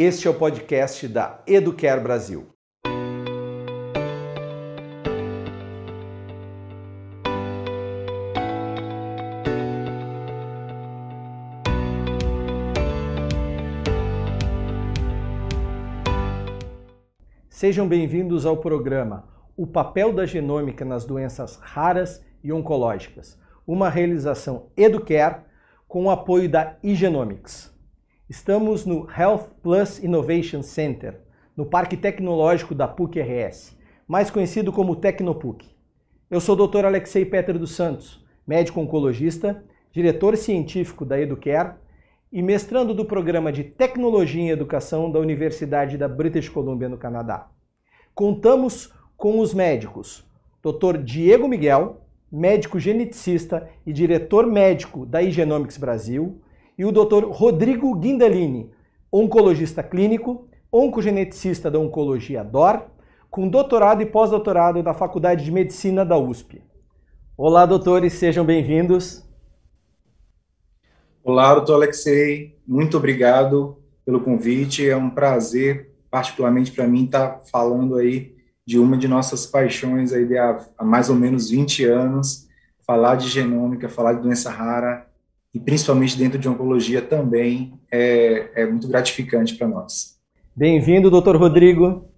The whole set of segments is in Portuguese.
Este é o podcast da Educare Brasil. Sejam bem-vindos ao programa O papel da genômica nas doenças raras e oncológicas, uma realização Educare com o apoio da iGenomics. Estamos no Health Plus Innovation Center, no Parque Tecnológico da PUC-RS, mais conhecido como Tecnopuc. Eu sou o Dr. Alexei Peter dos Santos, médico oncologista, diretor científico da Educare e mestrando do programa de Tecnologia em Educação da Universidade da British Columbia, no Canadá. Contamos com os médicos Dr. Diego Miguel, médico geneticista e diretor médico da Igenomics Brasil, e o Dr. Rodrigo Guindalini, oncologista clínico, oncogeneticista da Oncologia DOR, com doutorado e pós-doutorado da Faculdade de Medicina da USP. Olá, doutores, sejam bem-vindos. Olá, doutor Alexei, muito obrigado pelo convite. É um prazer, particularmente para mim, estar falando aí de uma de nossas paixões aí há mais ou menos 20 anos, falar de genômica, falar de doença rara e principalmente dentro de oncologia também é, é muito gratificante para nós. Bem-vindo, doutor Rodrigo.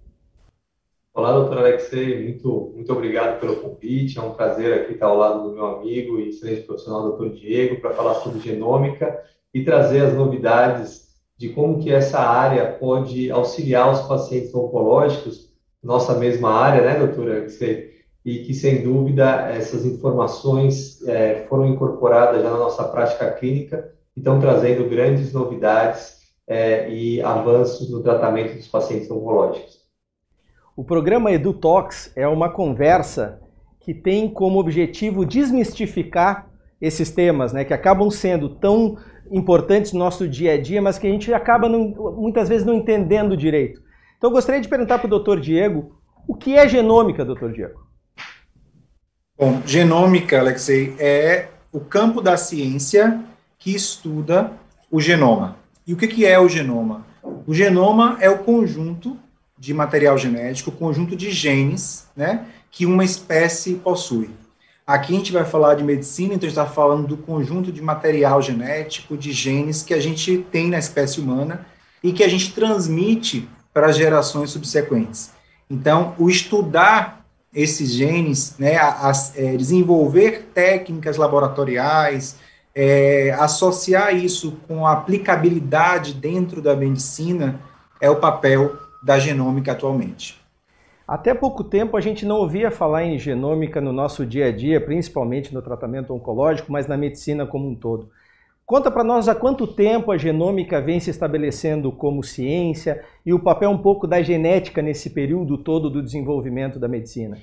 Olá, doutor Alexei, muito, muito obrigado pelo convite. É um prazer aqui estar ao lado do meu amigo e excelente profissional, doutor Diego, para falar sobre genômica e trazer as novidades de como que essa área pode auxiliar os pacientes oncológicos, nossa mesma área, né, doutor Alexei? E que, sem dúvida, essas informações é, foram incorporadas já na nossa prática clínica e estão trazendo grandes novidades é, e avanços no tratamento dos pacientes oncológicos. O programa EduTox é uma conversa que tem como objetivo desmistificar esses temas, né, que acabam sendo tão importantes no nosso dia a dia, mas que a gente acaba não, muitas vezes não entendendo direito. Então eu gostaria de perguntar para o doutor Diego, o que é genômica, doutor Diego? Bom, genômica, Alexei, é o campo da ciência que estuda o genoma. E o que, que é o genoma? O genoma é o conjunto de material genético, o conjunto de genes, né, que uma espécie possui. Aqui a gente vai falar de medicina, então a gente está falando do conjunto de material genético, de genes que a gente tem na espécie humana e que a gente transmite para gerações subsequentes. Então, o estudar esses genes, né, a, a é, desenvolver técnicas laboratoriais, é, associar isso com a aplicabilidade dentro da medicina é o papel da genômica atualmente. Até pouco tempo a gente não ouvia falar em genômica no nosso dia a dia, principalmente no tratamento oncológico, mas na medicina como um todo. Conta para nós há quanto tempo a genômica vem se estabelecendo como ciência e o papel um pouco da genética nesse período todo do desenvolvimento da medicina.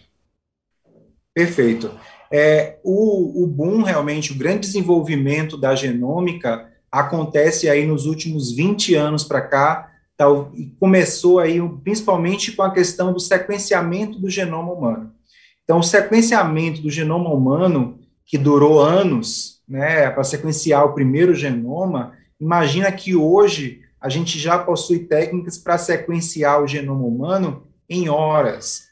Perfeito. É, o, o boom, realmente, o grande desenvolvimento da genômica acontece aí nos últimos 20 anos para cá, tal, e começou aí principalmente com a questão do sequenciamento do genoma humano. Então, o sequenciamento do genoma humano, que durou anos, né, para sequenciar o primeiro genoma, imagina que hoje a gente já possui técnicas para sequenciar o genoma humano em horas.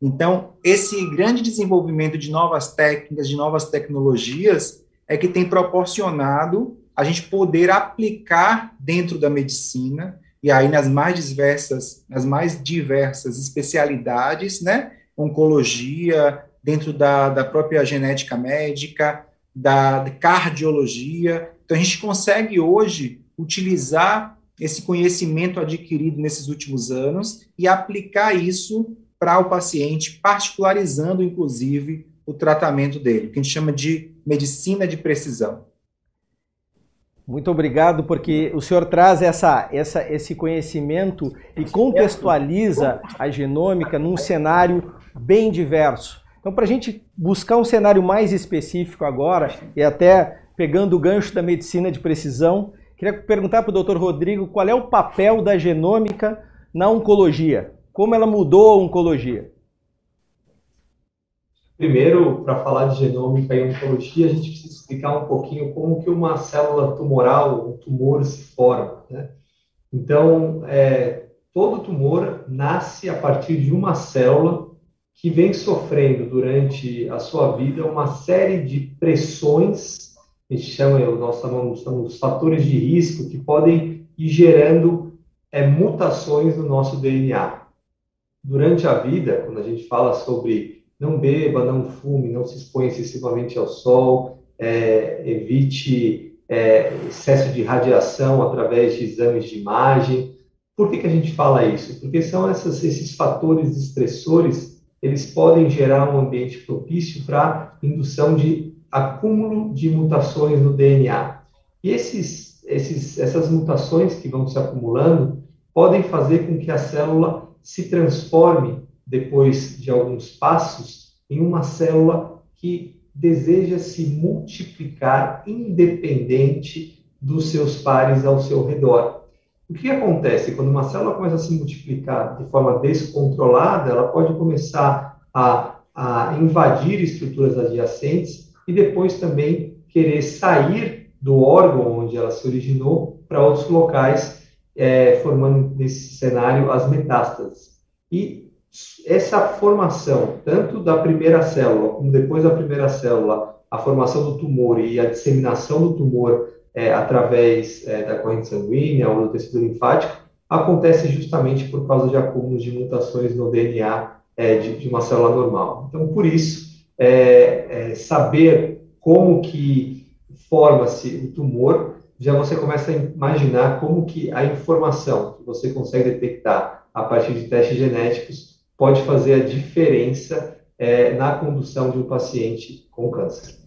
Então, esse grande desenvolvimento de novas técnicas, de novas tecnologias, é que tem proporcionado a gente poder aplicar dentro da medicina, e aí nas mais diversas, nas mais diversas especialidades, né? Oncologia, dentro da, da própria genética médica, da cardiologia. Então, a gente consegue hoje utilizar esse conhecimento adquirido nesses últimos anos e aplicar isso para o paciente, particularizando, inclusive, o tratamento dele, que a gente chama de medicina de precisão. Muito obrigado, porque o senhor traz essa, essa, esse conhecimento e contextualiza a genômica num cenário bem diverso. Então, para a gente buscar um cenário mais específico agora, e até pegando o gancho da medicina de precisão, queria perguntar para o doutor Rodrigo qual é o papel da genômica na oncologia. Como ela mudou a oncologia? Primeiro, para falar de genômica e oncologia, a gente precisa explicar um pouquinho como que uma célula tumoral, um tumor se forma. Né? Então, é, todo tumor nasce a partir de uma célula que vem sofrendo durante a sua vida uma série de pressões, a gente chama, nós chamamos, os fatores de risco, que podem ir gerando é, mutações no nosso DNA. Durante a vida, quando a gente fala sobre não beba, não fume, não se exponha excessivamente ao sol, é, evite é, excesso de radiação através de exames de imagem. Por que, que a gente fala isso? Porque são essas, esses fatores estressores, eles podem gerar um ambiente propício para indução de acúmulo de mutações no DNA. E esses, esses, essas mutações que vão se acumulando podem fazer com que a célula se transforme, depois de alguns passos, em uma célula que deseja se multiplicar independente dos seus pares ao seu redor. O que acontece? Quando uma célula começa a se multiplicar de forma descontrolada, ela pode começar a, a invadir estruturas adjacentes e depois também querer sair do órgão onde ela se originou para outros locais, é, formando nesse cenário as metástases. E essa formação, tanto da primeira célula, como depois da primeira célula, a formação do tumor e a disseminação do tumor é, através é, da corrente sanguínea ou do tecido linfático, acontece justamente por causa de acúmulos de mutações no DNA é, de, de, uma célula normal. Então, por isso, é, é, saber como que forma-se o tumor, já você começa a imaginar como que a informação que você consegue detectar a partir de testes genéticos pode fazer a diferença é, na condução de um paciente com câncer.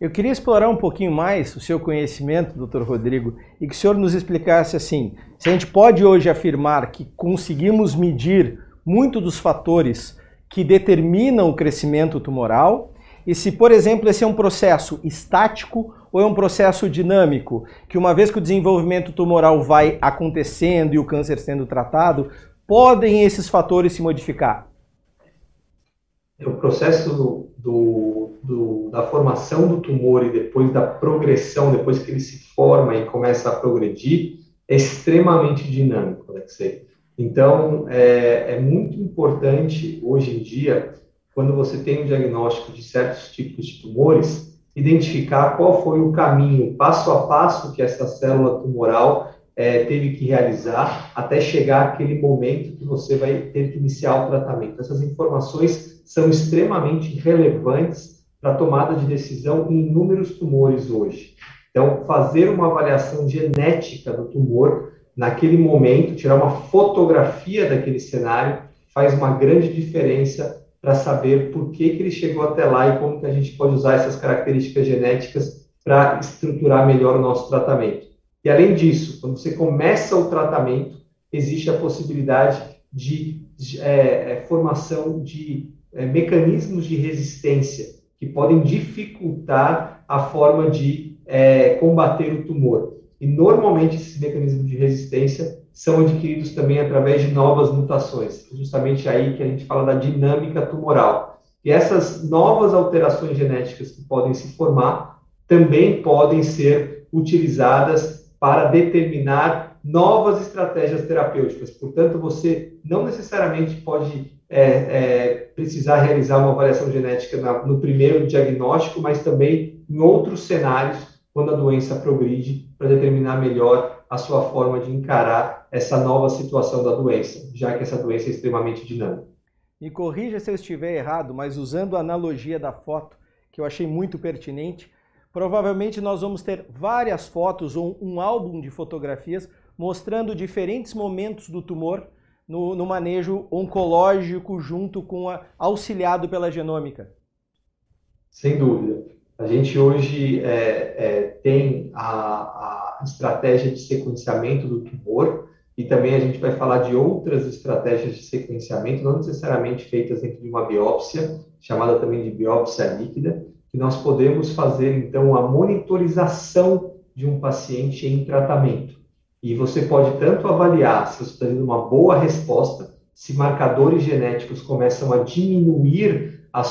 Eu queria explorar um pouquinho mais o seu conhecimento, doutor Rodrigo, e que o senhor nos explicasse assim: se a gente pode hoje afirmar que conseguimos medir muito dos fatores que determinam o crescimento tumoral, e se, por exemplo, esse é um processo estático ou é um processo dinâmico, que uma vez que o desenvolvimento tumoral vai acontecendo e o câncer sendo tratado, podem esses fatores se modificar? O processo do, do, da formação do tumor e depois da progressão, depois que ele se forma e começa a progredir, é extremamente dinâmico, Alexei. Então, é, é muito importante hoje em dia, quando você tem um diagnóstico de certos tipos de tumores, identificar qual foi o caminho passo a passo que essa célula tumoral é, teve que realizar até chegar aquele momento que você vai ter que iniciar o tratamento. Essas informações são extremamente relevantes para a tomada de decisão em inúmeros tumores hoje. Então, fazer uma avaliação genética do tumor naquele momento, tirar uma fotografia daquele cenário, faz uma grande diferença para saber por que, que ele chegou até lá e como que a gente pode usar essas características genéticas para estruturar melhor o nosso tratamento. E além disso, quando você começa o tratamento, existe a possibilidade de, de é, é, formação de é, mecanismos de resistência que podem dificultar a forma de é, combater o tumor. E normalmente esses mecanismos de resistência são adquiridos também através de novas mutações, justamente aí que a gente fala da dinâmica tumoral. E essas novas alterações genéticas que podem se formar também podem ser utilizadas para determinar novas estratégias terapêuticas. Portanto, você não necessariamente pode é, é, precisar realizar uma avaliação genética na, no primeiro diagnóstico, mas também em outros cenários, quando a doença progride, para determinar melhor a sua forma de encarar essa nova situação da doença, já que essa doença é extremamente dinâmica. Me corrija se eu estiver errado, mas usando a analogia da foto, que eu achei muito pertinente, Provavelmente nós vamos ter várias fotos ou um álbum de fotografias mostrando diferentes momentos do tumor no, no manejo oncológico junto com a auxiliado pela genômica. Sem dúvida. A gente hoje é, é, tem a, a estratégia de sequenciamento do tumor e também a gente vai falar de outras estratégias de sequenciamento, não necessariamente feitas dentro de uma biópsia, chamada também de biópsia líquida, que nós podemos fazer, então, a monitorização de um paciente em tratamento. E você pode tanto avaliar se você está tendo uma boa resposta, se marcadores genéticos começam a diminuir a, a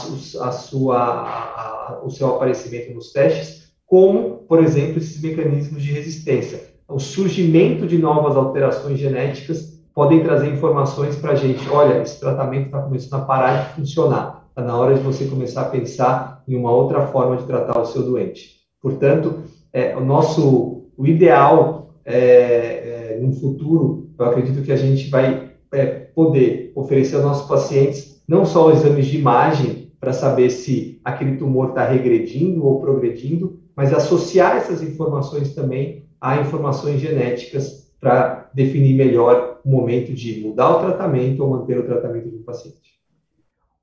sua, a, o seu aparecimento nos testes, como, por exemplo, esses mecanismos de resistência. o surgimento de novas alterações genéticas podem trazer informações para a gente. Olha, esse tratamento está começando a parar de funcionar. Está na hora de você começar a pensar em uma outra forma de tratar o seu doente. Portanto, é, o nosso o ideal é, é, no futuro, eu acredito que a gente vai é, poder oferecer aos nossos pacientes não só exames de imagem para saber se aquele tumor está regredindo ou progredindo, mas associar essas informações também a informações genéticas para definir melhor o momento de mudar o tratamento ou manter o tratamento do paciente.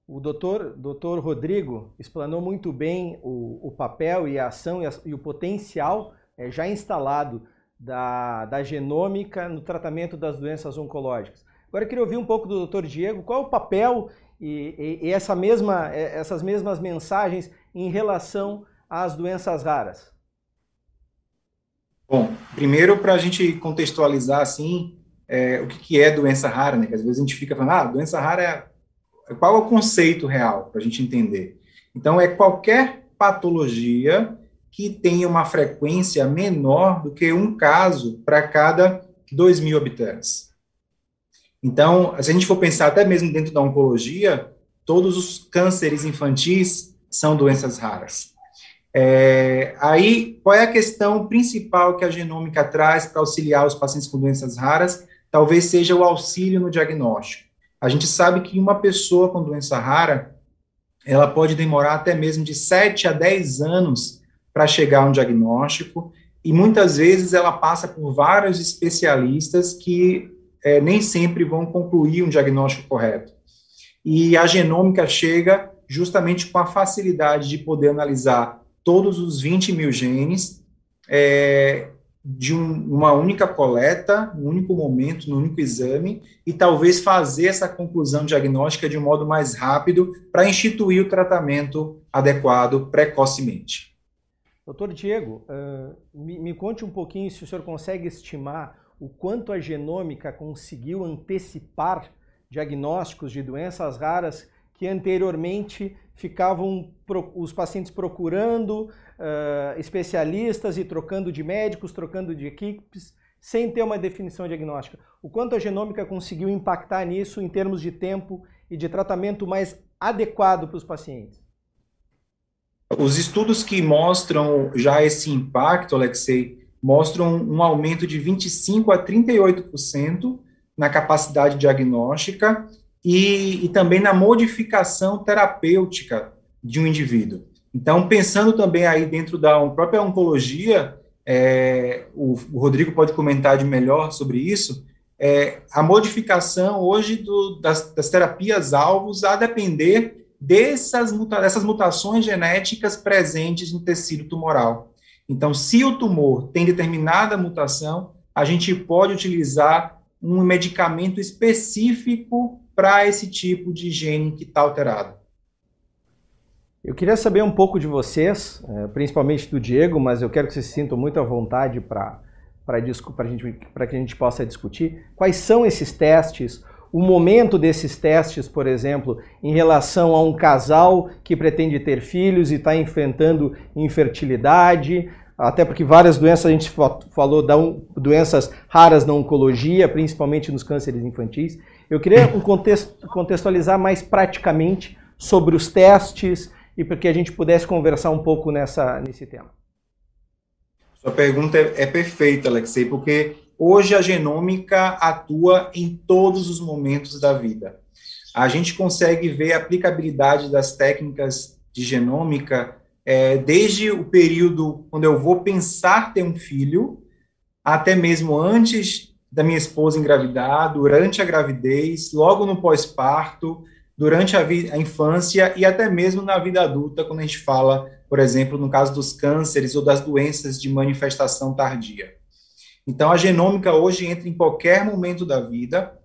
O doutor, doutor Rodrigo explanou muito bem o, o papel e a ação e, a, e o potencial é, já instalado da, da genômica no tratamento das doenças oncológicas. Agora eu queria ouvir um pouco do doutor Diego, qual é o papel e, e, e essa mesma, essas mesmas mensagens em relação às doenças raras? Bom, primeiro para a gente contextualizar assim é, o que, que, é doença rara, né? Que às vezes a gente fica falando, ah, doença rara é qual é o conceito real para a gente entender? Então é qualquer patologia que tenha uma frequência menor do que um caso para cada 2 mil habitantes. Então, se a gente for pensar até mesmo dentro da oncologia, todos os cânceres infantis são doenças raras. É, aí, qual é a questão principal que a genômica traz para auxiliar os pacientes com doenças raras? Talvez seja o auxílio no diagnóstico. A gente sabe que uma pessoa com doença rara, ela pode demorar até mesmo de 7 a 10 anos para chegar a um diagnóstico, e muitas vezes ela passa por vários especialistas que é, nem sempre vão concluir um diagnóstico correto. E a genômica chega justamente com a facilidade de poder analisar todos os 20 mil genes é, de um, uma única coleta, num único momento, num único exame, e talvez fazer essa conclusão diagnóstica de um modo mais rápido para instituir o tratamento adequado precocemente. Doutor Diego, uh, me, me conte um pouquinho se o senhor consegue estimar o quanto a genômica conseguiu antecipar diagnósticos de doenças raras que anteriormente ficavam os pacientes procurando uh, especialistas e trocando de médicos, trocando de equipes, sem ter uma definição diagnóstica. O quanto a genômica conseguiu impactar nisso em termos de tempo e de tratamento mais adequado para os pacientes? Os estudos que mostram já esse impacto, Alexei, mostram um aumento de 25 a 38% na capacidade diagnóstica e, e também na modificação terapêutica de um indivíduo. Então, pensando também aí dentro da própria oncologia, é, o, o, Rodrigo pode comentar de melhor sobre isso, é, a modificação hoje do, das, das terapias-alvos a depender dessas, muta, dessas mutações genéticas presentes no tecido tumoral. Então, se o tumor tem determinada mutação, a gente pode utilizar um medicamento específico para esse tipo de gene que está alterado. Eu queria saber um pouco de vocês, é, principalmente do Diego, mas eu quero que vocês se sintam muito à vontade para que a gente possa discutir. Quais são esses testes? O momento desses testes, por exemplo, em relação a um casal que pretende ter filhos e está enfrentando infertilidade, até porque várias doenças, a gente falou, doenças raras na oncologia, principalmente nos cânceres infantis. Eu queria contextualizar mais praticamente sobre os testes e para que a gente pudesse conversar um pouco nessa, nesse tema. Sua pergunta é, é perfeita, Alexei, porque hoje a genômica atua em todos os momentos da vida. A gente consegue ver a aplicabilidade das técnicas de genômica é, desde o período quando eu vou pensar ter um filho, até mesmo antes da minha esposa engravidar, durante a gravidez, logo no pós-parto, durante a, a, infância e até mesmo na vida adulta, quando a gente fala, por exemplo, no caso dos cânceres ou das doenças de manifestação tardia. Então, a genômica hoje entra em qualquer momento da vida,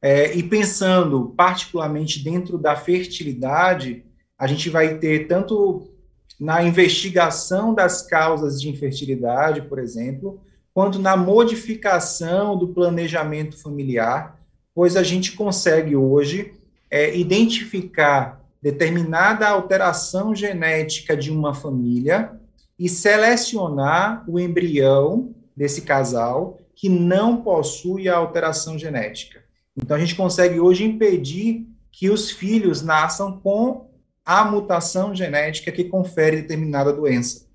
é, e pensando particularmente dentro da fertilidade, a gente vai ter tanto na investigação das causas de infertilidade, por exemplo, quanto na modificação do planejamento familiar, pois a gente consegue hoje é, identificar determinada alteração genética de uma família e selecionar o embrião desse casal que não possui a alteração genética. Então, a gente consegue hoje impedir que os filhos nasçam com a mutação genética que confere determinada doença.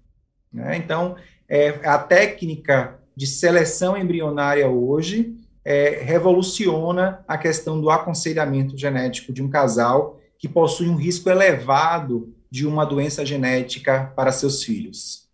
Né? Então, é, a técnica de seleção embrionária hoje é, revoluciona a questão do aconselhamento genético de um casal que possui um risco elevado de uma doença genética para seus filhos.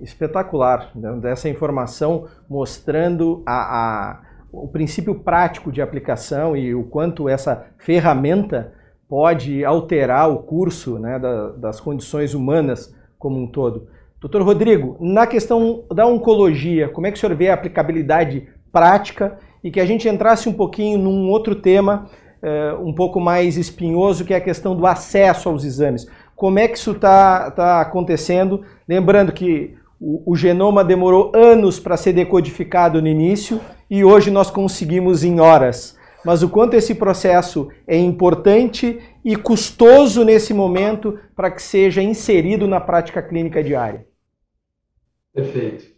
Espetacular, né? dessa informação mostrando a, a, o princípio prático de aplicação e o quanto essa ferramenta pode alterar o curso né, da, das condições humanas como um todo. Doutor Rodrigo, na questão da oncologia, como é que o senhor vê a aplicabilidade prática e que a gente entrasse um pouquinho num outro tema uh, um pouco mais espinhoso, que é a questão do acesso aos exames. Como é que isso está tá acontecendo? Lembrando que o, o genoma demorou anos para ser decodificado no início e hoje nós conseguimos em horas. Mas o quanto esse processo é importante e custoso nesse momento para que seja inserido na prática clínica diária. Perfeito.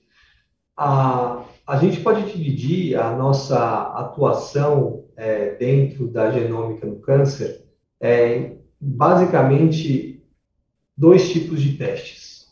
A, a gente pode dividir a nossa atuação é, dentro da genômica no câncer é, basicamente dois tipos de testes.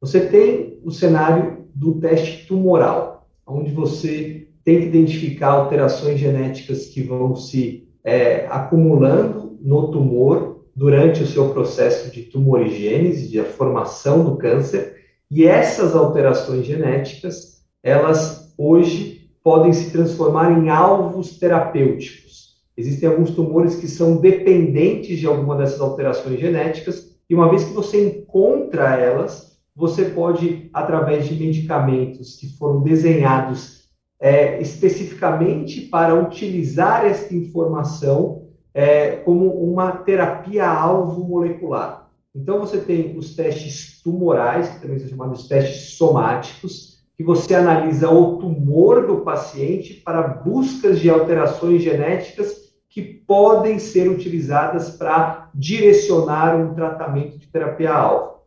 Você tem o cenário do teste tumoral, onde você tem que identificar alterações genéticas que vão se é, acumulando no tumor durante o seu processo de tumorigênese, de formação do câncer, e essas alterações genéticas, elas hoje podem se transformar em alvos terapêuticos. Existem alguns tumores que são dependentes de alguma dessas alterações genéticas, e uma vez que você encontra elas, você pode, através de medicamentos que foram desenhados é, especificamente para utilizar esta informação é, como uma terapia-alvo molecular. Então, você tem os testes tumorais, que também são chamados de testes somáticos, que você analisa o tumor do paciente para buscas de alterações genéticas que podem ser utilizadas para direcionar um tratamento de terapia-alvo.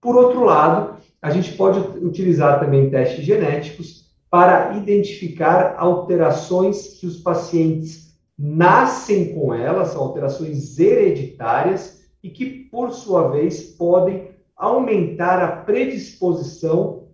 Por outro lado, a gente pode utilizar também testes genéticos para identificar alterações que os pacientes nascem com elas, são alterações hereditárias, e que, por sua vez, podem aumentar a predisposição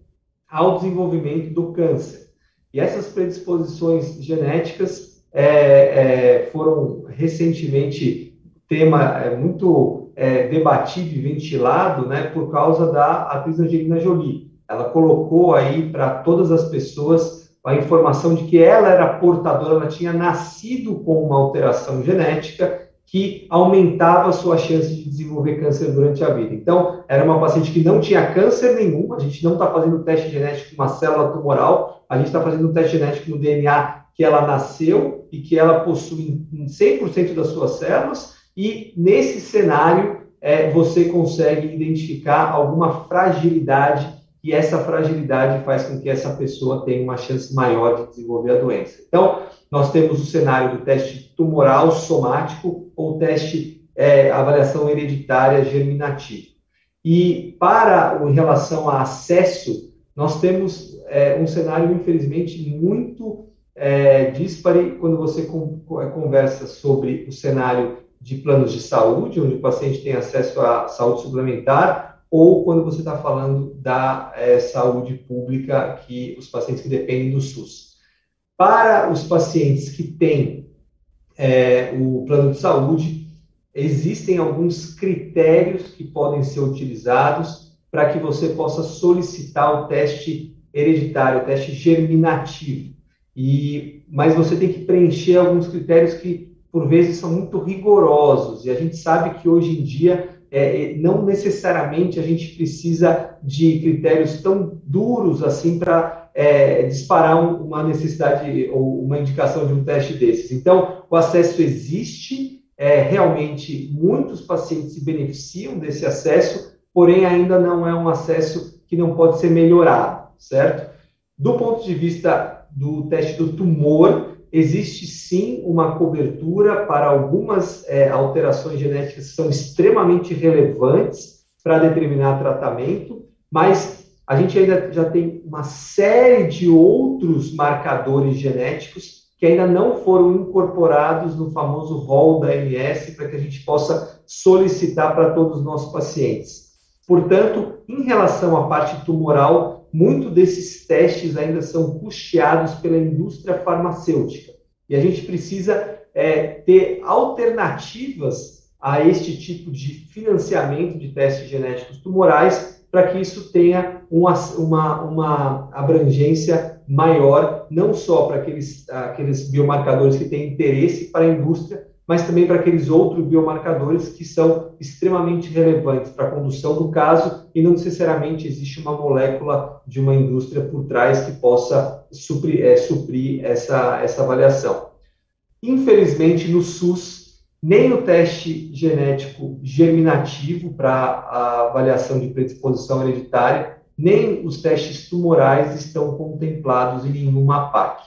ao desenvolvimento do câncer. E essas predisposições genéticas é, é, foram recentemente tema é, muito é, debatido e ventilado né, por causa da atriz Angelina Jolie. Ela colocou aí para todas as pessoas a informação de que ela era portadora, ela tinha nascido com uma alteração genética que aumentava a sua chance de desenvolver câncer durante a vida. Então, era uma paciente que não tinha câncer nenhum, a gente não está fazendo teste genético com uma célula tumoral, a gente está fazendo um teste genético no DNA que ela nasceu e que ela possui em 100% das suas células, e nesse cenário é, você consegue identificar alguma fragilidade e essa fragilidade faz com que essa pessoa tenha uma chance maior de desenvolver a doença. Então, nós temos o cenário do teste tumoral somático ou teste é, avaliação hereditária germinativa. E para em relação a acesso, nós temos é, um cenário, infelizmente, muito é, dispare quando você com, conversa sobre o cenário de planos de saúde, onde o paciente tem acesso à saúde suplementar, ou quando você está falando da é, saúde pública, que os pacientes que dependem do SUS. Para os pacientes que têm é, o plano de saúde, existem alguns critérios que podem ser utilizados para que você possa solicitar o teste hereditário, o teste germinativo. E, mas você tem que preencher alguns critérios que, por vezes, são muito rigorosos. E a gente sabe que hoje em dia é, é não necessariamente a gente precisa de critérios tão duros assim para é, disparar uma necessidade ou uma indicação de um teste desses. Então, o acesso existe, é, realmente muitos pacientes se beneficiam desse acesso, porém ainda não é um acesso que não pode ser melhorado, certo? Do ponto de vista do teste do tumor, existe sim uma cobertura para algumas é, alterações genéticas que são extremamente relevantes para determinar tratamento, mas a gente ainda já tem uma série de outros marcadores genéticos que ainda não foram incorporados no famoso rol da MS para que a gente possa solicitar para todos os nossos pacientes. Portanto, em relação à parte tumoral, muito desses testes ainda são custeados pela indústria farmacêutica. E a gente precisa é, ter alternativas a este tipo de financiamento de testes genéticos tumorais para que isso tenha uma, uma, uma abrangência maior, não só para aqueles, aqueles biomarcadores que têm interesse para a indústria, mas também para aqueles outros biomarcadores que são extremamente relevantes para a condução do caso e não necessariamente existe uma molécula de uma indústria por trás que possa suprir, é, suprir essa, essa avaliação. Infelizmente, no SUS, nem o teste genético germinativo para a avaliação de predisposição hereditária nem os testes tumorais estão contemplados em nenhuma PAC.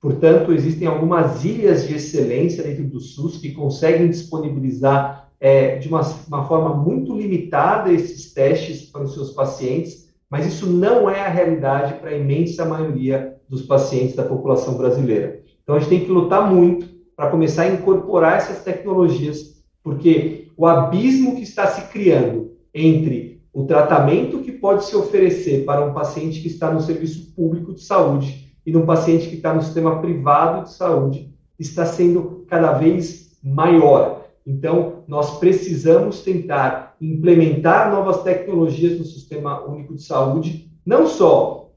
Portanto, existem algumas ilhas de excelência dentro do SUS que conseguem disponibilizar é, de uma, uma forma muito limitada esses testes para os seus pacientes, mas isso não é a realidade para a imensa maioria dos pacientes da população brasileira. Então, a gente tem que lutar muito para começar a incorporar essas tecnologias, porque o abismo que está se criando entre o tratamento que pode se oferecer para um paciente que está no serviço público de saúde e num paciente que está no sistema privado de saúde está sendo cada vez maior. Então, nós precisamos tentar implementar novas tecnologias no sistema único de saúde, não só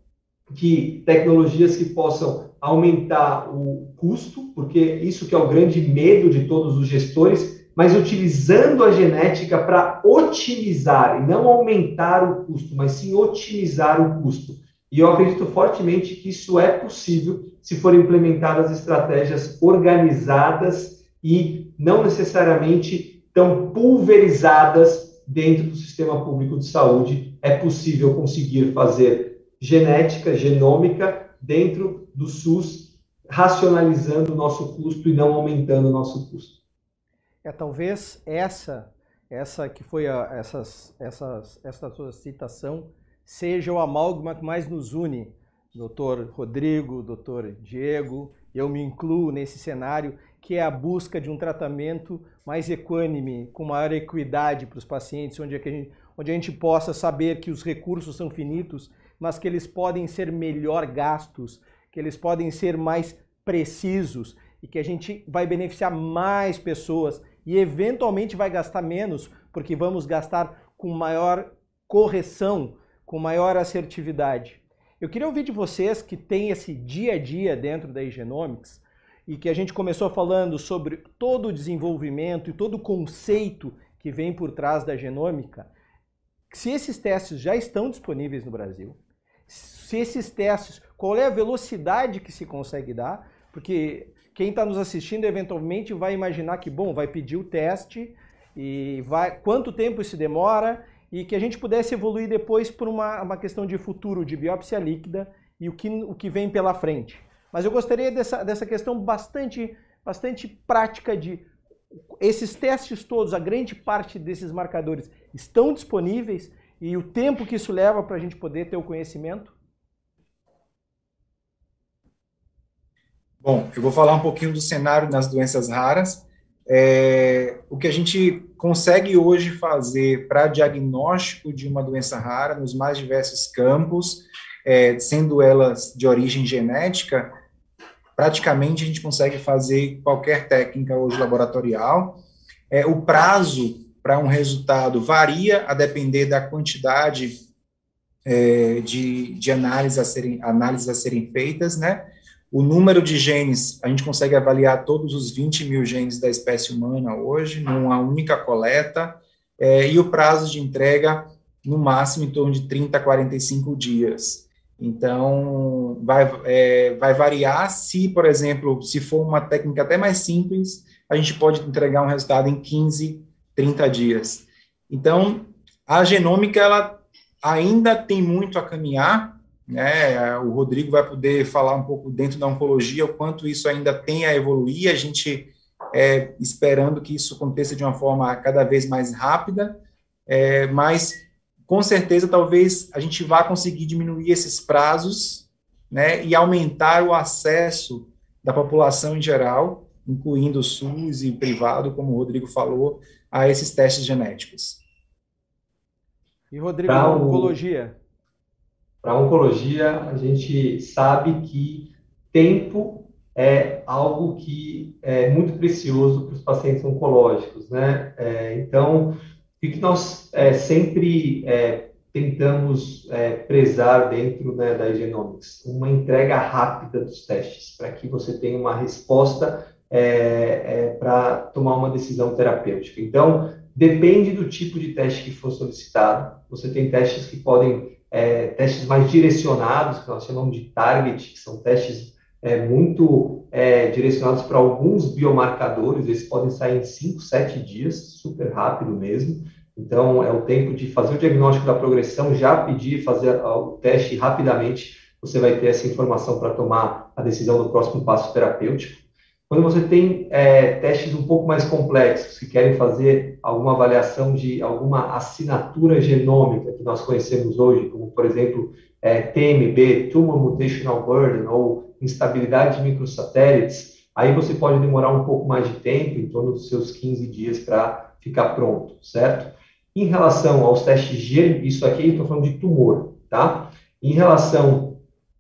que tecnologias que possam aumentar o custo, porque isso que é o grande medo de todos os gestores, mas utilizando a genética para otimizar, e não aumentar o custo, mas sim otimizar o custo. E eu acredito fortemente que isso é possível se forem implementadas estratégias organizadas e não necessariamente tão pulverizadas dentro do sistema público de saúde. É possível conseguir fazer genética, genômica, dentro do SUS, racionalizando o nosso custo e não aumentando o nosso custo. É talvez essa, essa que foi a, essas, essas, essa sua citação seja o amálgama que mais nos une, doutor Rodrigo, doutor Diego, eu me incluo nesse cenário, que é a busca de um tratamento mais equânime, com maior equidade para os pacientes, onde, é a gente, onde a gente possa saber que os recursos são finitos, mas que eles podem ser melhor gastos, que eles podem ser mais precisos e que a gente vai beneficiar mais pessoas e eventualmente vai gastar menos, porque vamos gastar com maior correção, com maior assertividade. Eu queria ouvir de vocês que têm esse dia a dia dentro da Egenomics e que a gente começou falando sobre todo o desenvolvimento e todo o conceito que vem por trás da genômica, se esses testes já estão disponíveis no Brasil, se esses testes, qual é a velocidade que se consegue dar, porque quem está nos assistindo eventualmente vai imaginar que, bom, vai pedir o teste e vai quanto tempo isso demora e que a gente pudesse evoluir depois por uma, uma questão de futuro, de biópsia líquida e o que, o que vem pela frente. Mas eu gostaria dessa, dessa questão bastante, bastante prática de esses testes todos, a grande parte desses marcadores estão disponíveis e o tempo que isso leva para a gente poder ter o conhecimento? Bom, eu vou falar um pouquinho do cenário nas doenças raras. É, o que a gente consegue hoje fazer para diagnóstico de uma doença rara nos mais diversos campos, é, sendo elas de origem genética, praticamente a gente consegue fazer qualquer técnica hoje laboratorial. É, o prazo para um resultado varia a depender da quantidade é, de, de análises a análises a serem feitas, né? O número de genes, a gente consegue avaliar todos os 20 mil genes da espécie humana hoje, numa única coleta, é, e o prazo de entrega, no máximo, em torno de 30 a 45 dias. Então, vai, é, vai variar se, por exemplo, se for uma técnica até mais simples, a gente pode entregar um resultado em 15, 30 dias. Então, a genômica, ela ainda tem muito a caminhar, né? O Rodrigo vai poder falar um pouco dentro da oncologia o quanto isso ainda tem a evoluir. A gente é, esperando que isso aconteça de uma forma cada vez mais rápida, é, mas com certeza talvez a gente vá conseguir diminuir esses prazos né, e aumentar o acesso da população em geral, incluindo o SUS e o privado, como o Rodrigo falou, a esses testes genéticos. E Rodrigo, pra oncologia? Para oncologia, a gente sabe que tempo é algo que é muito precioso para os pacientes oncológicos, né? É, então, o que nós é, sempre é, tentamos é, prezar dentro né, da Genomics? Uma entrega rápida dos testes, para que você tenha uma resposta é, é, para tomar uma decisão terapêutica. Então, depende do tipo de teste que for solicitado. Você tem testes que podem, é, testes mais direcionados, que nós chamamos de target, que são testes é, muito é, direcionados para alguns biomarcadores, eles podem sair em 5, 7 dias, super rápido mesmo. Então, é o tempo de fazer o diagnóstico da progressão, já pedir, fazer o teste rapidamente, você vai ter essa informação para tomar a decisão do próximo passo terapêutico. Quando você tem é, testes um pouco mais complexos, que querem fazer alguma avaliação de alguma assinatura genômica que nós conhecemos hoje, como, por exemplo, é, TMB, Tumor Mutational Burden, ou instabilidade de microsatélites, aí você pode demorar um pouco mais de tempo, em torno dos seus 15 dias, para ficar pronto, certo? Em relação aos testes, isso aqui eu estou falando de tumor, tá? Em relação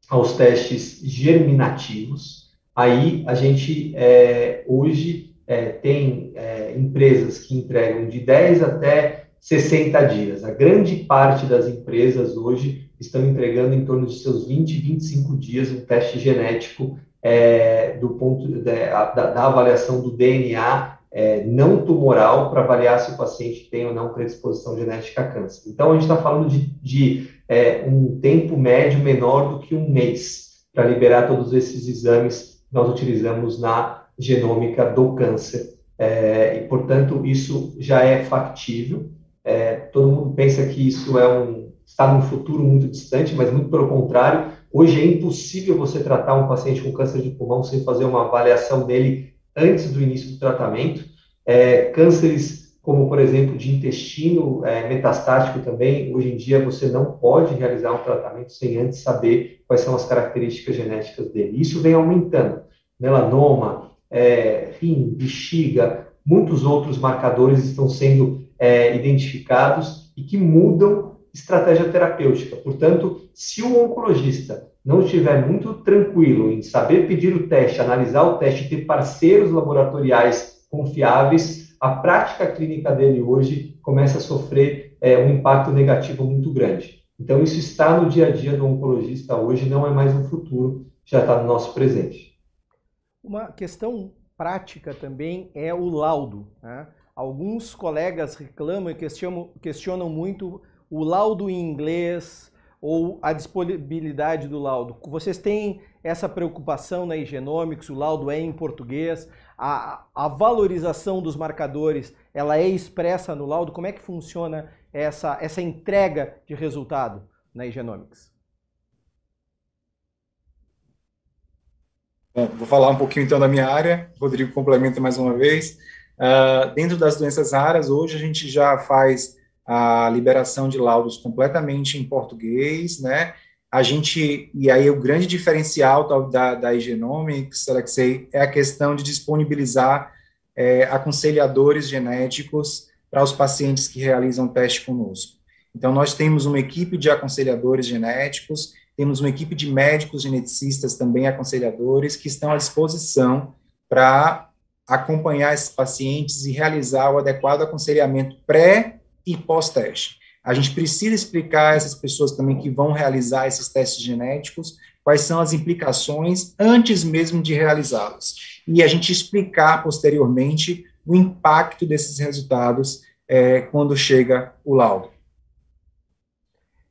aos testes germinativos, aí a gente é, hoje é, tem é, empresas que entregam de 10 até 60 dias. A grande parte das empresas hoje estão entregando em torno de seus 20, 25 dias um teste genético é, do ponto de, da, da, avaliação do DNA é, não tumoral para avaliar se o paciente tem ou não predisposição genética a câncer. Então, a gente está falando de, de é, um tempo médio menor do que um mês para liberar todos esses exames nós utilizamos na genômica do câncer. É, e, portanto, isso já é factível. É, todo mundo pensa que isso é um, está num futuro muito distante, mas muito pelo contrário. Hoje é impossível você tratar um paciente com câncer de pulmão sem fazer uma avaliação dele antes do início do tratamento. É, cânceres como, por exemplo, de intestino é, metastático também, hoje em dia você não pode realizar um tratamento sem antes saber quais são as características genéticas dele. Isso vem aumentando. Melanoma, é, rim, bexiga, muitos outros marcadores estão sendo é, identificados e que mudam estratégia terapêutica. Portanto, se o oncologista não estiver muito tranquilo em saber pedir o teste, analisar o teste, ter parceiros laboratoriais confiáveis, a prática clínica dele hoje começa a sofrer é, um impacto negativo muito grande. Então, isso está no dia a dia do oncologista hoje, não é mais no futuro, já está no nosso presente. Uma questão prática também é o laudo. Né? Alguns colegas reclamam e questionam, muito o laudo em inglês, ou a disponibilidade do laudo? Vocês têm essa preocupação na Igenomics, o laudo é em português, a, a valorização dos marcadores, ela é expressa no laudo? Como é que funciona essa, essa entrega de resultado na Igenomics? Bom, vou falar um pouquinho então da minha área, Rodrigo complementa mais uma vez. Uh, dentro das doenças raras, hoje a gente já faz a liberação de laudos completamente em português, né? A gente, e aí o grande diferencial da, da Igenomics, Alexei, é a questão de disponibilizar é, aconselhadores genéticos para os pacientes que realizam teste conosco. Então, nós temos uma equipe de aconselhadores genéticos, temos uma equipe de médicos geneticistas também aconselhadores que estão à disposição para acompanhar esses pacientes e realizar o adequado aconselhamento pré e pós-teste. A gente precisa explicar a essas pessoas também que vão realizar esses testes genéticos quais são as implicações antes mesmo de realizá-los. E a gente explicar posteriormente o impacto desses resultados é, quando chega o laudo.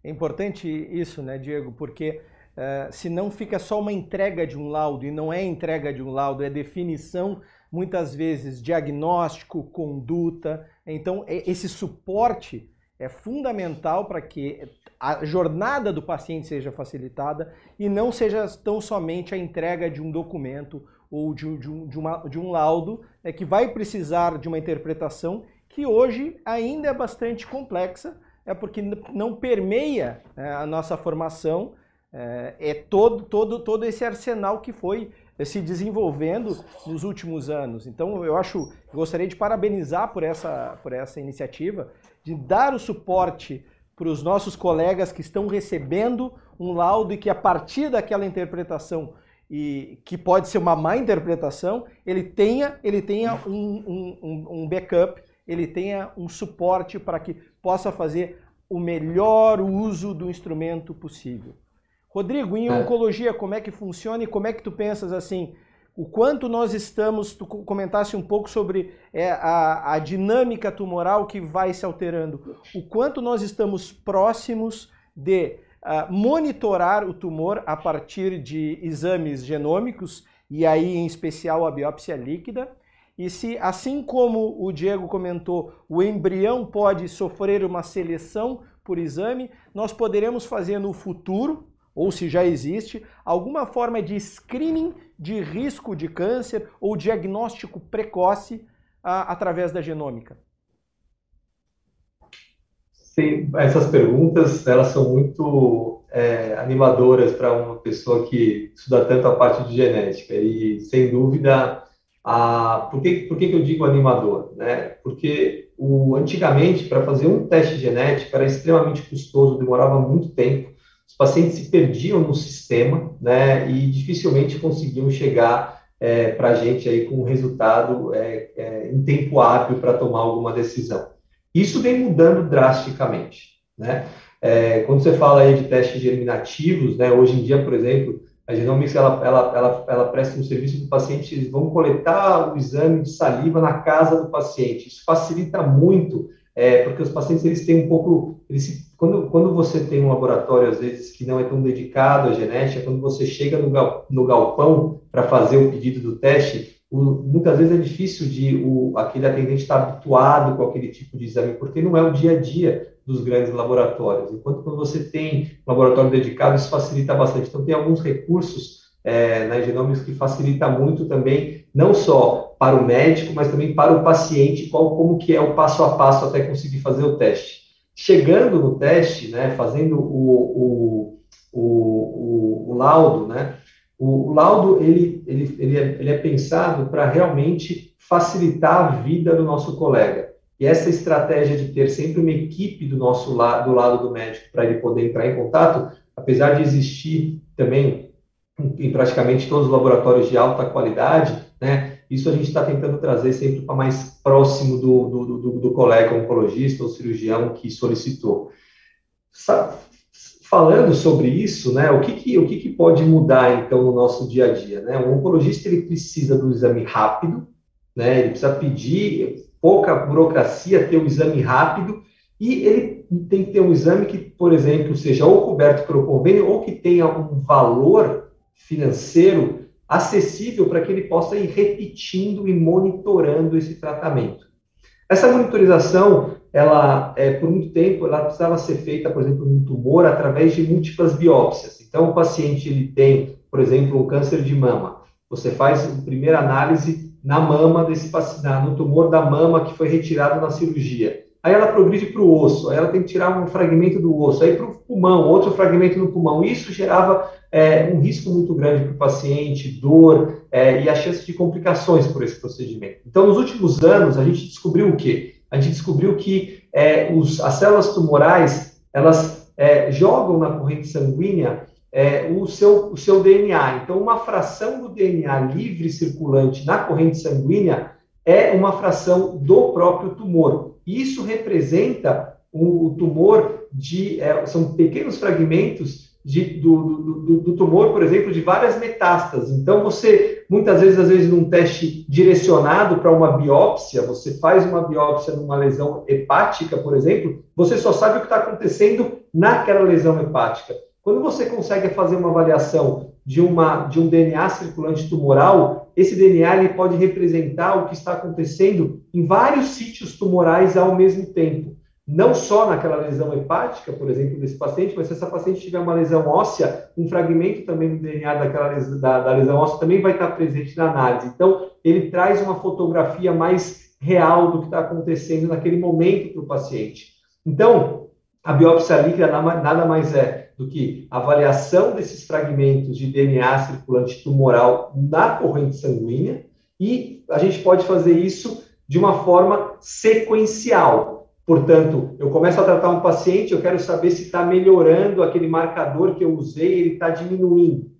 É importante isso, né, Diego? Porque uh, se não fica só uma entrega de um laudo, e não é entrega de um laudo, é definição muitas vezes diagnóstico, conduta. Então, esse suporte é fundamental para que a jornada do paciente seja facilitada e não seja tão somente a entrega de um documento ou de, de, um, de, uma, de um laudo né, que vai precisar de uma interpretação que hoje ainda é bastante complexa é porque não permeia é, a nossa formação, é, é, todo, todo, todo esse arsenal que foi é, se desenvolvendo nos últimos anos. Então, eu acho, gostaria de parabenizar por essa, por essa iniciativa, de dar o suporte para os nossos colegas que estão recebendo um laudo e que a partir daquela interpretação e que pode ser uma má interpretação, ele tenha, ele tenha um, um, um backup, ele tenha um suporte para que possa fazer o melhor uso do instrumento possível. Rodrigo, em é. oncologia, como é que funciona e como é que tu pensas assim? o quanto nós estamos, tu comentasse um pouco sobre é, a, a, dinâmica tumoral que vai se alterando, o quanto nós estamos próximos de uh, monitorar o tumor a partir de exames genômicos, e aí em especial a biópsia líquida, e se, assim como o Diego comentou, o embrião pode sofrer uma seleção por exame, nós poderemos fazer no futuro, ou se já existe, alguma forma de screening de risco de câncer ou diagnóstico precoce a, através da genômica? Sim, essas perguntas elas são muito é, animadoras para uma pessoa que estuda tanto a parte de genética e sem dúvida a por que, por que, que eu digo animador, né? Porque o antigamente para fazer um teste genético era extremamente custoso, demorava muito tempo os pacientes se perdiam no sistema, né, e dificilmente conseguiam chegar é, para a gente aí com um resultado é, é, em tempo hábil para tomar alguma decisão. Isso vem mudando drasticamente, né? É, quando você fala aí de testes germinativos, né, hoje em dia, por exemplo, a genomics ela, ela, ela, ela presta um serviço do paciente, eles vão coletar o exame de saliva na casa do paciente. Isso facilita muito é, porque os pacientes eles têm um pouco, eles, quando, quando você tem um laboratório às vezes que não é tão dedicado à genética, quando você chega no, gal, no galpão para fazer o pedido do teste, o, muitas vezes é difícil de o, aquele atendente estar tá habituado com aquele tipo de exame, porque não é o dia a dia dos grandes laboratórios. Enquanto quando você tem um laboratório dedicado, isso facilita bastante. Então, tem alguns recursos é, na Genomics que facilita muito também, não só para o médico, mas também para o paciente, qual, como que é o passo a passo até conseguir fazer o teste. Chegando no teste, né, fazendo o, o, o, o, laudo, né, o, o, laudo ele, ele, ele, é, ele é pensado para realmente facilitar a vida do nosso colega. E essa estratégia de ter sempre uma equipe do nosso lado, do lado do médico, para ele poder entrar em contato, apesar de existir também em praticamente todos os laboratórios de alta qualidade, né? Isso a gente está tentando trazer sempre para mais próximo do, do, do, do, colega oncologista ou cirurgião que solicitou. Falando sobre isso, né, o que, que, o que, que pode mudar, então, no nosso dia a dia? Né? O oncologista ele precisa do exame rápido, né, ele precisa pedir pouca burocracia, ter o um exame rápido, e ele tem que ter um exame que, por exemplo, seja ou coberto pelo convênio ou que tenha um valor financeiro acessível para que ele possa ir repetindo e monitorando esse tratamento. Essa monitorização, ela, é, por muito tempo, ela precisava ser feita, por exemplo, no tumor através de múltiplas biópsias. Então, o paciente ele tem, por exemplo, um câncer de mama. Você faz a primeira análise na mama desse paciente, no tumor da mama que foi retirado na cirurgia aí ela progride para o osso, aí ela tem que tirar um fragmento do osso, aí para o pulmão, outro fragmento no pulmão. Isso gerava é, um risco muito grande para o paciente, dor é, e a chance de complicações por esse procedimento. Então, nos últimos anos, a gente descobriu o quê? A gente descobriu que é, os, as células tumorais, elas é, jogam na corrente sanguínea é, o, seu, o seu DNA. Então, uma fração do DNA livre circulante na corrente sanguínea é uma fração do próprio tumor. Isso representa o tumor de. É, são pequenos fragmentos de, do, do, do, tumor, por exemplo, de várias metástases. Então, você, muitas vezes, às vezes, num teste direcionado para uma biópsia, você faz uma biópsia numa lesão hepática, por exemplo, você só sabe o que está acontecendo naquela lesão hepática. Quando você consegue fazer uma avaliação de, uma, de um DNA circulante tumoral, esse DNA ele pode representar o que está acontecendo em vários sítios tumorais ao mesmo tempo. Não só naquela lesão hepática, por exemplo, desse paciente, mas se essa paciente tiver uma lesão óssea, um fragmento também do DNA daquela lesão, da, da lesão óssea também vai estar presente na análise. Então, ele traz uma fotografia mais real do que está acontecendo naquele momento para o paciente. Então, A biópsia líquida nada mais é do que avaliação desses fragmentos de DNA circulante tumoral na corrente sanguínea e a gente pode fazer isso de uma forma sequencial. Portanto, eu começo a tratar um paciente, eu quero saber se está melhorando aquele marcador que eu usei, ele está diminuindo.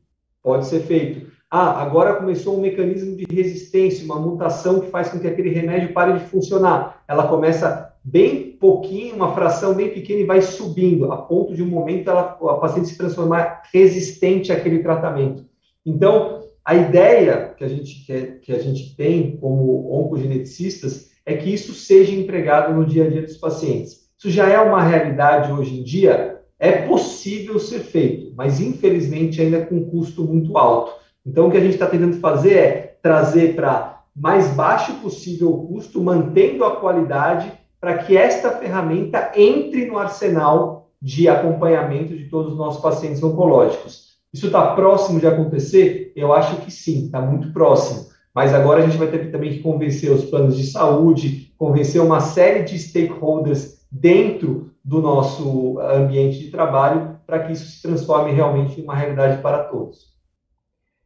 Pode ser feito. Ah, agora começou um mecanismo de resistência, uma mutação que faz com que aquele remédio pare de funcionar. Ela começa bem pouquinho, uma fração bem pequena e vai subindo, a ponto de um momento ela, a paciente se transformar resistente àquele tratamento. Então, a ideia que a gente, que, que a gente tem como oncogeneticistas é que isso seja empregado no dia a dia dos pacientes. Isso já é uma realidade hoje em dia, é possível ser feito, mas infelizmente ainda com custo muito alto. Então, o que a gente está tentando fazer é trazer para mais baixo possível o custo, mantendo a qualidade, para que esta ferramenta entre no arsenal de acompanhamento de todos os nossos pacientes oncológicos. Isso está próximo de acontecer? Eu acho que sim, está muito próximo. Mas agora a gente vai ter também que convencer os planos de saúde, convencer uma série de stakeholders dentro do nosso ambiente de trabalho para que isso se transforme realmente em uma realidade para todos.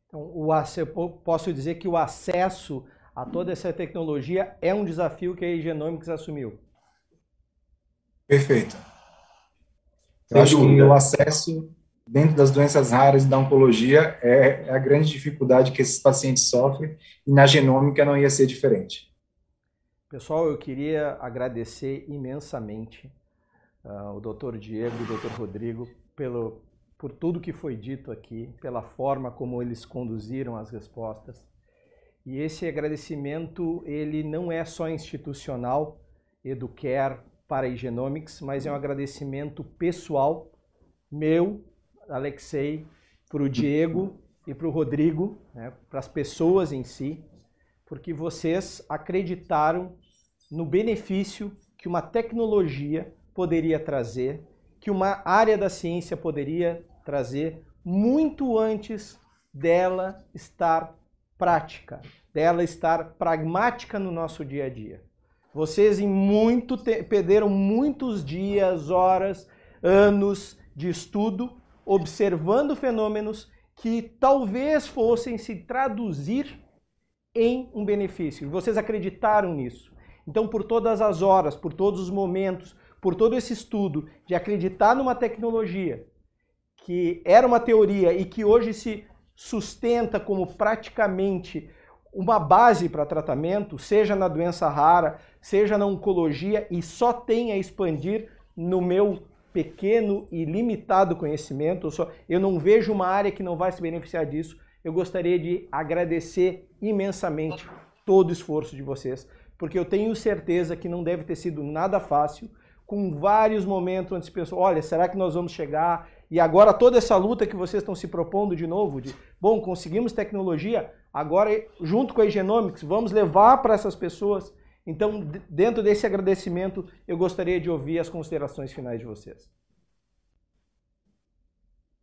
Então, o, posso dizer que o acesso a toda essa tecnologia é um desafio que a Genomics assumiu. Perfeito. Eu acho que o acesso dentro das doenças raras e da oncologia é, é a grande dificuldade que esses pacientes sofrem e na genômica não ia ser diferente. Pessoal, eu queria agradecer imensamente uh, o Dr. Diego e o Dr. Rodrigo pelo, por tudo que foi dito aqui, pela forma como eles conduziram as respostas. E esse agradecimento, ele não é só institucional, Educare para a Genomics, mas é um agradecimento pessoal meu, Alexei, para o Diego e para o Rodrigo, né, para as pessoas em si, porque vocês acreditaram no benefício que uma tecnologia poderia trazer, que uma área da ciência poderia trazer muito antes dela estar prática, dela estar pragmática no nosso dia a dia. Vocês em muito perderam muitos dias, horas, anos de estudo observando fenômenos que talvez fossem se traduzir em um benefício. Vocês acreditaram nisso. Então, por todas as horas, por todos os momentos, por todo esse estudo de acreditar numa tecnologia que era uma teoria e que hoje se sustenta como praticamente uma base para tratamento, seja na doença rara, seja na oncologia, e só tem a expandir no meu pequeno e limitado conhecimento, eu, só, eu não vejo uma área que não vai se beneficiar disso. Eu gostaria de agradecer imensamente todo o esforço de vocês, porque eu tenho certeza que não deve ter sido nada fácil, com vários momentos onde se pensou, olha, será que nós vamos chegar? E agora toda essa luta que vocês estão se propondo de novo, de, bom, conseguimos tecnologia, agora junto com a Genomics, vamos levar para essas pessoas. Então, dentro desse agradecimento, eu gostaria de ouvir as considerações finais de vocês.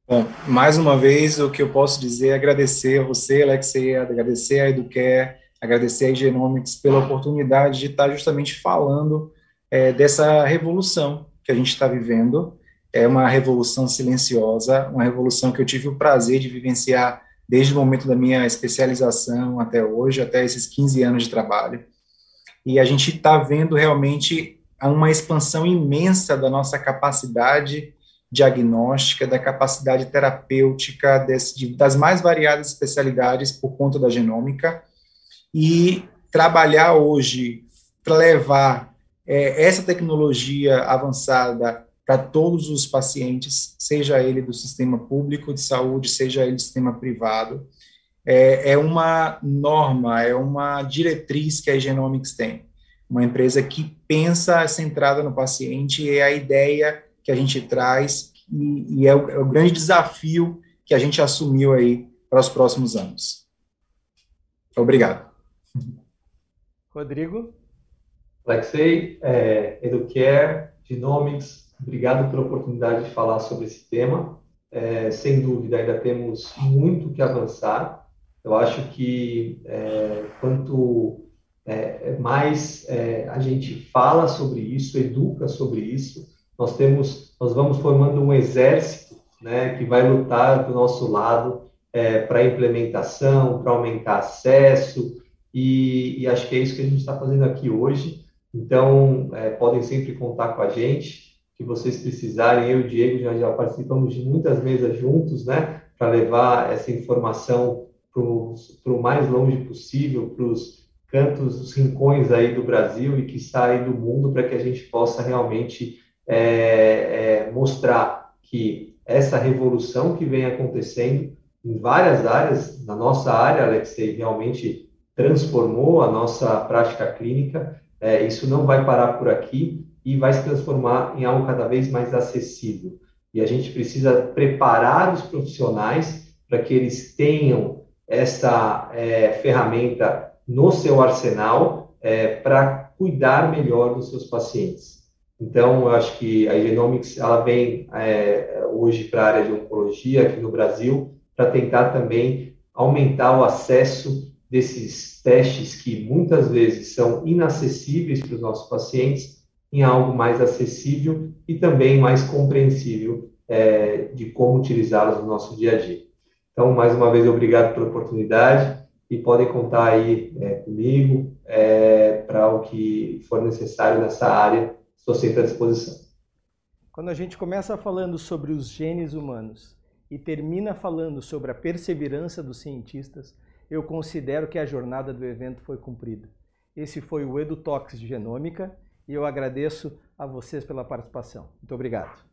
Bom, mais uma vez, o que eu posso dizer é agradecer a você, Alexei, agradecer a Educare, agradecer a Genomics pela oportunidade de estar justamente falando é, dessa revolução que a gente está vivendo. É uma revolução silenciosa, uma revolução que eu tive o prazer de vivenciar desde o momento da minha especialização até hoje, até esses 15 anos de trabalho. E a gente está vendo realmente uma expansão imensa da nossa capacidade diagnóstica, da capacidade terapêutica desse, de, das mais variadas especialidades por conta da genômica. E trabalhar hoje levar é, essa tecnologia avançada para todos os pacientes, seja ele do sistema público de saúde, seja ele do sistema privado, é, é uma norma, é uma diretriz que a Genomics tem. Uma empresa que pensa centrada no paciente, é a ideia que a gente traz e, e é, o, é o grande desafio que a gente assumiu aí para os próximos anos. Obrigado. Rodrigo? Alexei, é, Educare, Genomics, obrigado pela oportunidade de falar sobre esse tema. É, sem dúvida, ainda temos muito que avançar. Eu acho que é, quanto é, mais é, a gente fala sobre isso, educa sobre isso, nós temos, nós vamos formando um exército, né, que vai lutar do nosso lado é, para implementação, para aumentar acesso, e, e, acho que é isso que a gente está fazendo aqui hoje. Então, é, podem sempre contar com a gente, que vocês precisarem. Eu e o Diego já, já participamos de muitas mesas juntos, né, para levar essa informação para o mais longe possível, para os cantos, os rincões aí do Brasil e que aí do mundo, para que a gente possa realmente é, é, mostrar que essa revolução que vem acontecendo em várias áreas, na nossa área, Alexei, realmente transformou a nossa prática clínica. É, isso não vai parar por aqui e vai se transformar em algo cada vez mais acessível. E a gente precisa preparar os profissionais para que eles tenham essa é, ferramenta no seu arsenal é, para cuidar melhor dos seus pacientes. Então, eu acho que a Genomics ela vem é, hoje para a área de oncologia aqui no Brasil para tentar também aumentar o acesso desses testes que muitas vezes são inacessíveis para os nossos pacientes em algo mais acessível e também mais compreensível é, de como utilizá-los no nosso dia a dia. Então, mais uma vez, obrigado pela oportunidade e podem contar aí é, comigo é, para o que for necessário nessa área. Estou sempre à disposição. Quando a gente começa falando sobre os genes humanos e termina falando sobre a perseverança dos cientistas, eu considero que a jornada do evento foi cumprida. Esse foi o EduTox de Genômica e eu agradeço a vocês pela participação. Muito obrigado.